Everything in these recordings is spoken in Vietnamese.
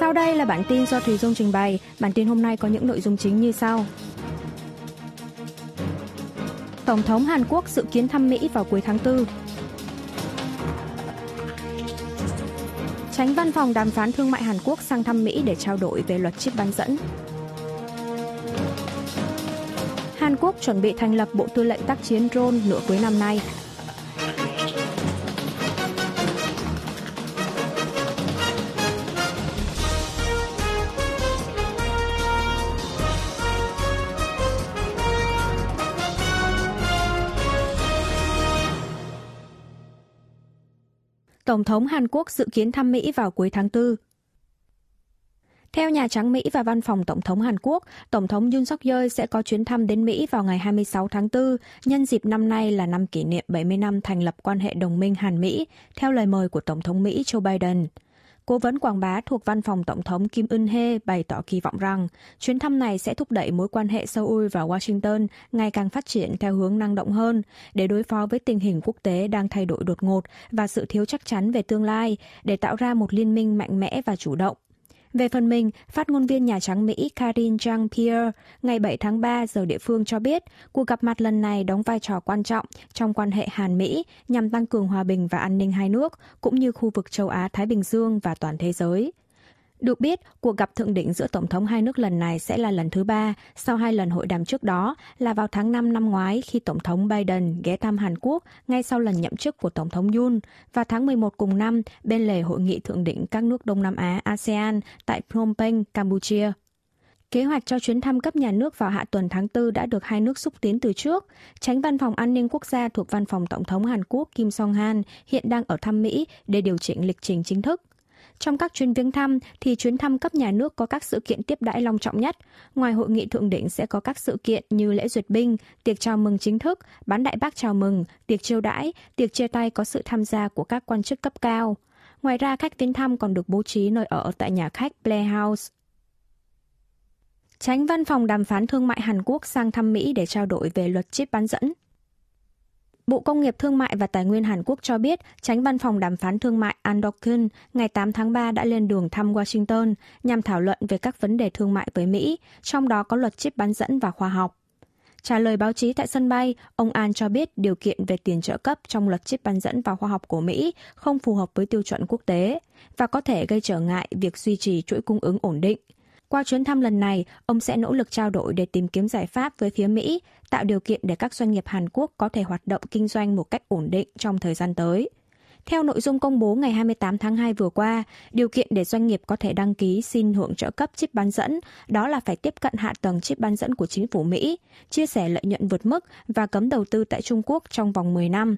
Sau đây là bản tin do Thùy Dung trình bày. Bản tin hôm nay có những nội dung chính như sau. Tổng thống Hàn Quốc dự kiến thăm Mỹ vào cuối tháng 4. Tránh văn phòng đàm phán thương mại Hàn Quốc sang thăm Mỹ để trao đổi về luật chip bán dẫn. Hàn Quốc chuẩn bị thành lập Bộ Tư lệnh tác chiến drone nửa cuối năm nay. Tổng thống Hàn Quốc dự kiến thăm Mỹ vào cuối tháng 4. Theo Nhà Trắng Mỹ và Văn phòng Tổng thống Hàn Quốc, Tổng thống Yoon suk yeol sẽ có chuyến thăm đến Mỹ vào ngày 26 tháng 4, nhân dịp năm nay là năm kỷ niệm 70 năm thành lập quan hệ đồng minh Hàn-Mỹ, theo lời mời của Tổng thống Mỹ Joe Biden. Cố vấn quảng bá thuộc văn phòng Tổng thống Kim Eun-hee bày tỏ kỳ vọng rằng chuyến thăm này sẽ thúc đẩy mối quan hệ Seoul và Washington ngày càng phát triển theo hướng năng động hơn để đối phó với tình hình quốc tế đang thay đổi đột ngột và sự thiếu chắc chắn về tương lai, để tạo ra một liên minh mạnh mẽ và chủ động. Về phần mình, phát ngôn viên Nhà Trắng Mỹ Karine Jean-Pierre ngày 7 tháng 3 giờ địa phương cho biết cuộc gặp mặt lần này đóng vai trò quan trọng trong quan hệ Hàn-Mỹ nhằm tăng cường hòa bình và an ninh hai nước, cũng như khu vực châu Á-Thái Bình Dương và toàn thế giới. Được biết, cuộc gặp thượng đỉnh giữa Tổng thống hai nước lần này sẽ là lần thứ ba sau hai lần hội đàm trước đó là vào tháng 5 năm ngoái khi Tổng thống Biden ghé thăm Hàn Quốc ngay sau lần nhậm chức của Tổng thống Yoon và tháng 11 cùng năm bên lề hội nghị thượng đỉnh các nước Đông Nam Á ASEAN tại Phnom Penh, Campuchia. Kế hoạch cho chuyến thăm cấp nhà nước vào hạ tuần tháng 4 đã được hai nước xúc tiến từ trước. Tránh văn phòng an ninh quốc gia thuộc văn phòng Tổng thống Hàn Quốc Kim Song-han hiện đang ở thăm Mỹ để điều chỉnh lịch trình chính thức. Trong các chuyến viếng thăm thì chuyến thăm cấp nhà nước có các sự kiện tiếp đãi long trọng nhất. Ngoài hội nghị thượng đỉnh sẽ có các sự kiện như lễ duyệt binh, tiệc chào mừng chính thức, bán đại bác chào mừng, tiệc chiêu đãi, tiệc chia tay có sự tham gia của các quan chức cấp cao. Ngoài ra, khách viếng thăm còn được bố trí nơi ở tại nhà khách Playhouse. Tránh văn phòng đàm phán thương mại Hàn Quốc sang thăm Mỹ để trao đổi về luật chip bán dẫn. Bộ Công nghiệp Thương mại và Tài nguyên Hàn Quốc cho biết, tránh văn phòng đàm phán thương mại An Dokun ngày 8 tháng 3 đã lên đường thăm Washington nhằm thảo luận về các vấn đề thương mại với Mỹ, trong đó có luật chip bán dẫn và khoa học. Trả lời báo chí tại sân bay, ông An cho biết điều kiện về tiền trợ cấp trong luật chip bán dẫn và khoa học của Mỹ không phù hợp với tiêu chuẩn quốc tế và có thể gây trở ngại việc duy trì chuỗi cung ứng ổn định. Qua chuyến thăm lần này, ông sẽ nỗ lực trao đổi để tìm kiếm giải pháp với phía Mỹ, tạo điều kiện để các doanh nghiệp Hàn Quốc có thể hoạt động kinh doanh một cách ổn định trong thời gian tới. Theo nội dung công bố ngày 28 tháng 2 vừa qua, điều kiện để doanh nghiệp có thể đăng ký xin hưởng trợ cấp chip bán dẫn đó là phải tiếp cận hạ tầng chip bán dẫn của chính phủ Mỹ, chia sẻ lợi nhuận vượt mức và cấm đầu tư tại Trung Quốc trong vòng 10 năm.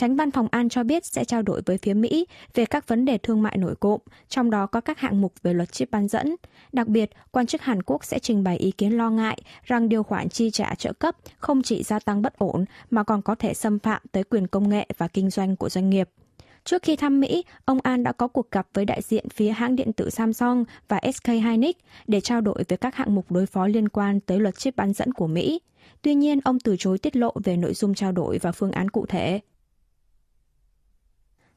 Tránh văn phòng An cho biết sẽ trao đổi với phía Mỹ về các vấn đề thương mại nổi cộm, trong đó có các hạng mục về luật chip bán dẫn. Đặc biệt, quan chức Hàn Quốc sẽ trình bày ý kiến lo ngại rằng điều khoản chi trả trợ cấp không chỉ gia tăng bất ổn mà còn có thể xâm phạm tới quyền công nghệ và kinh doanh của doanh nghiệp. Trước khi thăm Mỹ, ông An đã có cuộc gặp với đại diện phía hãng điện tử Samsung và SK Hynix để trao đổi về các hạng mục đối phó liên quan tới luật chip bán dẫn của Mỹ. Tuy nhiên, ông từ chối tiết lộ về nội dung trao đổi và phương án cụ thể.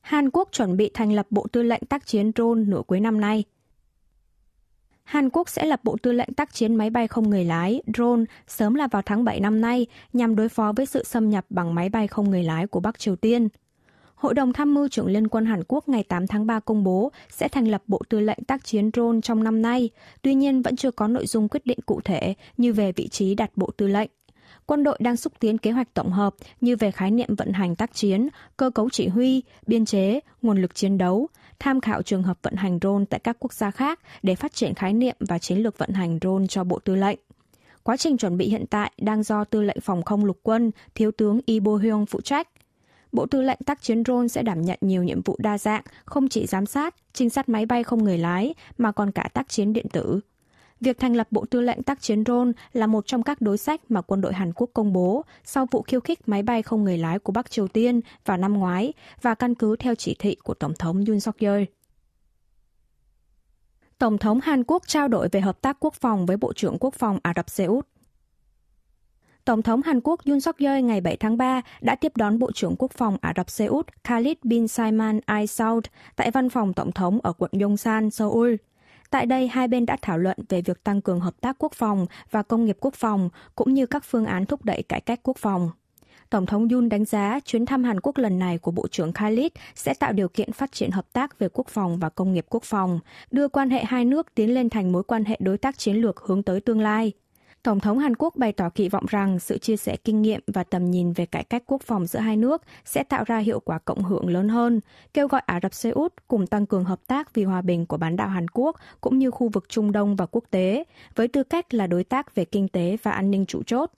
Hàn Quốc chuẩn bị thành lập Bộ Tư lệnh tác chiến drone nửa cuối năm nay. Hàn Quốc sẽ lập Bộ Tư lệnh tác chiến máy bay không người lái, drone, sớm là vào tháng 7 năm nay, nhằm đối phó với sự xâm nhập bằng máy bay không người lái của Bắc Triều Tiên. Hội đồng tham mưu trưởng Liên quân Hàn Quốc ngày 8 tháng 3 công bố sẽ thành lập Bộ Tư lệnh tác chiến drone trong năm nay, tuy nhiên vẫn chưa có nội dung quyết định cụ thể như về vị trí đặt Bộ Tư lệnh quân đội đang xúc tiến kế hoạch tổng hợp như về khái niệm vận hành tác chiến, cơ cấu chỉ huy, biên chế, nguồn lực chiến đấu, tham khảo trường hợp vận hành drone tại các quốc gia khác để phát triển khái niệm và chiến lược vận hành drone cho Bộ Tư lệnh. Quá trình chuẩn bị hiện tại đang do Tư lệnh Phòng không lục quân, Thiếu tướng Lee Bo Hyung phụ trách. Bộ Tư lệnh tác chiến drone sẽ đảm nhận nhiều nhiệm vụ đa dạng, không chỉ giám sát, trinh sát máy bay không người lái, mà còn cả tác chiến điện tử. Việc thành lập Bộ Tư lệnh tác chiến drone là một trong các đối sách mà quân đội Hàn Quốc công bố sau vụ khiêu khích máy bay không người lái của Bắc Triều Tiên vào năm ngoái và căn cứ theo chỉ thị của Tổng thống Yoon suk yeol Tổng thống Hàn Quốc trao đổi về hợp tác quốc phòng với Bộ trưởng Quốc phòng Ả Rập Xê Út. Tổng thống Hàn Quốc Yoon suk yeol ngày 7 tháng 3 đã tiếp đón Bộ trưởng Quốc phòng Ả Rập Xê Út Khalid bin Salman Al Saud tại văn phòng Tổng thống ở quận Yongsan, Seoul. Tại đây, hai bên đã thảo luận về việc tăng cường hợp tác quốc phòng và công nghiệp quốc phòng, cũng như các phương án thúc đẩy cải cách quốc phòng. Tổng thống Yun đánh giá chuyến thăm Hàn Quốc lần này của Bộ trưởng Khalid sẽ tạo điều kiện phát triển hợp tác về quốc phòng và công nghiệp quốc phòng, đưa quan hệ hai nước tiến lên thành mối quan hệ đối tác chiến lược hướng tới tương lai. Tổng thống Hàn Quốc bày tỏ kỳ vọng rằng sự chia sẻ kinh nghiệm và tầm nhìn về cải cách quốc phòng giữa hai nước sẽ tạo ra hiệu quả cộng hưởng lớn hơn, kêu gọi Ả Rập Xê Út cùng tăng cường hợp tác vì hòa bình của bán đảo Hàn Quốc cũng như khu vực Trung Đông và quốc tế, với tư cách là đối tác về kinh tế và an ninh trụ chốt.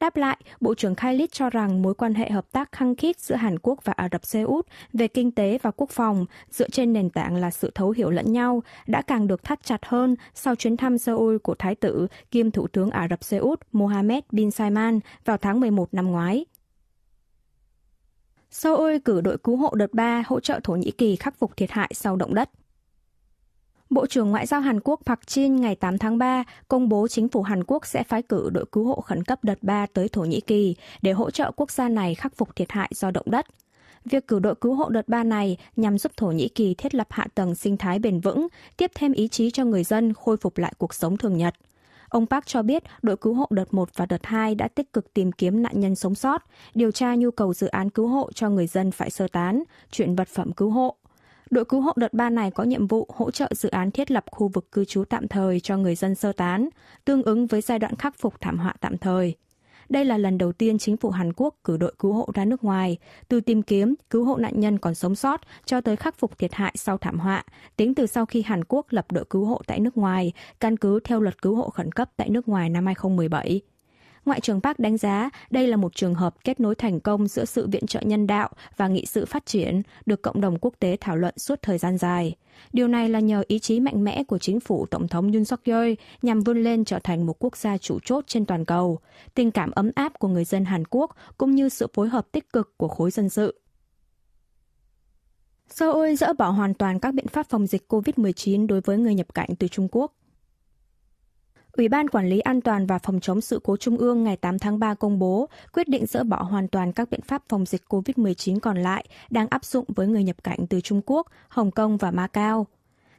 Đáp lại, Bộ trưởng Khalid cho rằng mối quan hệ hợp tác khăng khít giữa Hàn Quốc và Ả Rập Xê Út về kinh tế và quốc phòng dựa trên nền tảng là sự thấu hiểu lẫn nhau đã càng được thắt chặt hơn sau chuyến thăm Seoul của Thái tử kiêm Thủ tướng Ả Rập Xê Út Mohammed bin Salman vào tháng 11 năm ngoái. Seoul cử đội cứu hộ đợt 3 hỗ trợ Thổ Nhĩ Kỳ khắc phục thiệt hại sau động đất. Bộ trưởng Ngoại giao Hàn Quốc Park Jin ngày 8 tháng 3 công bố chính phủ Hàn Quốc sẽ phái cử đội cứu hộ khẩn cấp đợt 3 tới Thổ Nhĩ Kỳ để hỗ trợ quốc gia này khắc phục thiệt hại do động đất. Việc cử đội cứu hộ đợt 3 này nhằm giúp Thổ Nhĩ Kỳ thiết lập hạ tầng sinh thái bền vững, tiếp thêm ý chí cho người dân khôi phục lại cuộc sống thường nhật. Ông Park cho biết đội cứu hộ đợt 1 và đợt 2 đã tích cực tìm kiếm nạn nhân sống sót, điều tra nhu cầu dự án cứu hộ cho người dân phải sơ tán, chuyển vật phẩm cứu hộ, Đội cứu hộ đợt 3 này có nhiệm vụ hỗ trợ dự án thiết lập khu vực cư trú tạm thời cho người dân sơ tán, tương ứng với giai đoạn khắc phục thảm họa tạm thời. Đây là lần đầu tiên chính phủ Hàn Quốc cử đội cứu hộ ra nước ngoài, từ tìm kiếm, cứu hộ nạn nhân còn sống sót cho tới khắc phục thiệt hại sau thảm họa, tính từ sau khi Hàn Quốc lập đội cứu hộ tại nước ngoài, căn cứ theo luật cứu hộ khẩn cấp tại nước ngoài năm 2017. Ngoại trưởng Park đánh giá đây là một trường hợp kết nối thành công giữa sự viện trợ nhân đạo và nghị sự phát triển được cộng đồng quốc tế thảo luận suốt thời gian dài. Điều này là nhờ ý chí mạnh mẽ của chính phủ Tổng thống Yoon suk yeol nhằm vươn lên trở thành một quốc gia chủ chốt trên toàn cầu, tình cảm ấm áp của người dân Hàn Quốc cũng như sự phối hợp tích cực của khối dân sự. Seoul dỡ bỏ hoàn toàn các biện pháp phòng dịch COVID-19 đối với người nhập cảnh từ Trung Quốc. Ủy ban Quản lý An toàn và Phòng chống sự cố Trung ương ngày 8 tháng 3 công bố quyết định dỡ bỏ hoàn toàn các biện pháp phòng dịch COVID-19 còn lại đang áp dụng với người nhập cảnh từ Trung Quốc, Hồng Kông và Macau.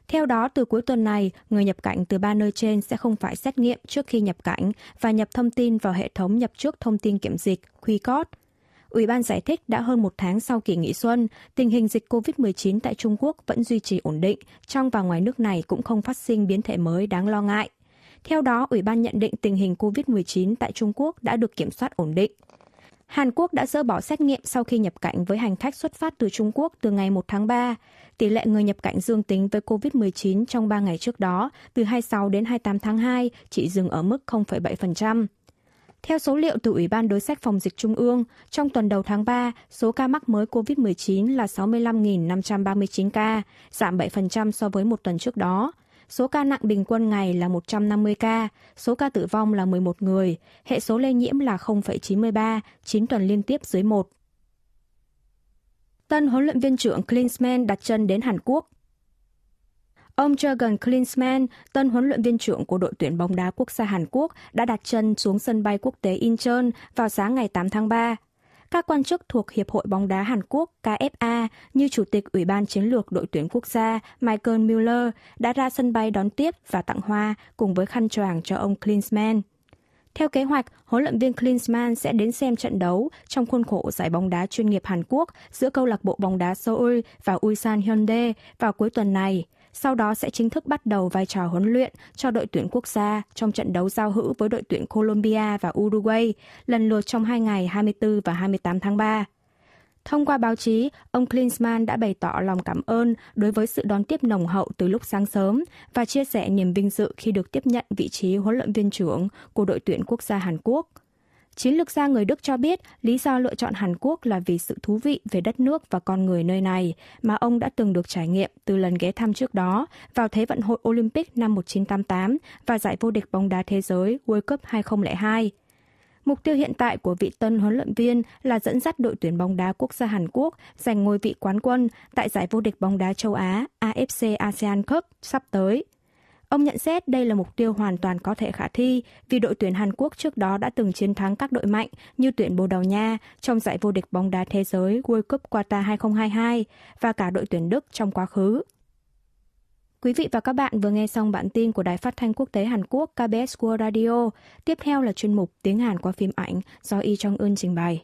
Theo đó, từ cuối tuần này, người nhập cảnh từ ba nơi trên sẽ không phải xét nghiệm trước khi nhập cảnh và nhập thông tin vào hệ thống nhập trước thông tin kiểm dịch QCOD. Ủy ban giải thích đã hơn một tháng sau kỳ nghỉ xuân, tình hình dịch COVID-19 tại Trung Quốc vẫn duy trì ổn định, trong và ngoài nước này cũng không phát sinh biến thể mới đáng lo ngại. Theo đó, Ủy ban nhận định tình hình COVID-19 tại Trung Quốc đã được kiểm soát ổn định. Hàn Quốc đã dỡ bỏ xét nghiệm sau khi nhập cảnh với hành khách xuất phát từ Trung Quốc từ ngày 1 tháng 3. Tỷ lệ người nhập cảnh dương tính với COVID-19 trong 3 ngày trước đó, từ 26 đến 28 tháng 2, chỉ dừng ở mức 0,7%. Theo số liệu từ Ủy ban Đối sách Phòng dịch Trung ương, trong tuần đầu tháng 3, số ca mắc mới COVID-19 là 65.539 ca, giảm 7% so với một tuần trước đó. Số ca nặng bình quân ngày là 150 ca, số ca tử vong là 11 người, hệ số lây nhiễm là 0,93, 9 tuần liên tiếp dưới 1. Tân huấn luyện viên trưởng Klinsmann đặt chân đến Hàn Quốc. Ông Jurgen Klinsmann, tân huấn luyện viên trưởng của đội tuyển bóng đá quốc gia Hàn Quốc, đã đặt chân xuống sân bay quốc tế Incheon vào sáng ngày 8 tháng 3. Các quan chức thuộc Hiệp hội bóng đá Hàn Quốc KFA như Chủ tịch Ủy ban Chiến lược đội tuyển quốc gia Michael Mueller đã ra sân bay đón tiếp và tặng hoa cùng với khăn choàng cho ông Klinsmann. Theo kế hoạch, huấn luyện viên Klinsmann sẽ đến xem trận đấu trong khuôn khổ giải bóng đá chuyên nghiệp Hàn Quốc giữa câu lạc bộ bóng đá Seoul và Ulsan Hyundai vào cuối tuần này – sau đó sẽ chính thức bắt đầu vai trò huấn luyện cho đội tuyển quốc gia trong trận đấu giao hữu với đội tuyển Colombia và Uruguay, lần lượt trong hai ngày 24 và 28 tháng 3. Thông qua báo chí, ông Klinsmann đã bày tỏ lòng cảm ơn đối với sự đón tiếp nồng hậu từ lúc sáng sớm và chia sẻ niềm vinh dự khi được tiếp nhận vị trí huấn luyện viên trưởng của đội tuyển quốc gia Hàn Quốc – Chiến lược gia người Đức cho biết lý do lựa chọn Hàn Quốc là vì sự thú vị về đất nước và con người nơi này mà ông đã từng được trải nghiệm từ lần ghé thăm trước đó vào Thế vận hội Olympic năm 1988 và giải vô địch bóng đá thế giới World Cup 2002. Mục tiêu hiện tại của vị tân huấn luyện viên là dẫn dắt đội tuyển bóng đá quốc gia Hàn Quốc giành ngôi vị quán quân tại giải vô địch bóng đá châu Á AFC ASEAN Cup sắp tới. Ông nhận xét đây là mục tiêu hoàn toàn có thể khả thi vì đội tuyển Hàn Quốc trước đó đã từng chiến thắng các đội mạnh như tuyển Bồ Đào Nha trong giải vô địch bóng đá thế giới World Cup Qatar 2022 và cả đội tuyển Đức trong quá khứ. Quý vị và các bạn vừa nghe xong bản tin của Đài Phát thanh Quốc tế Hàn Quốc KBS World Radio. Tiếp theo là chuyên mục Tiếng Hàn qua phim ảnh do Y Trong Eun trình bày.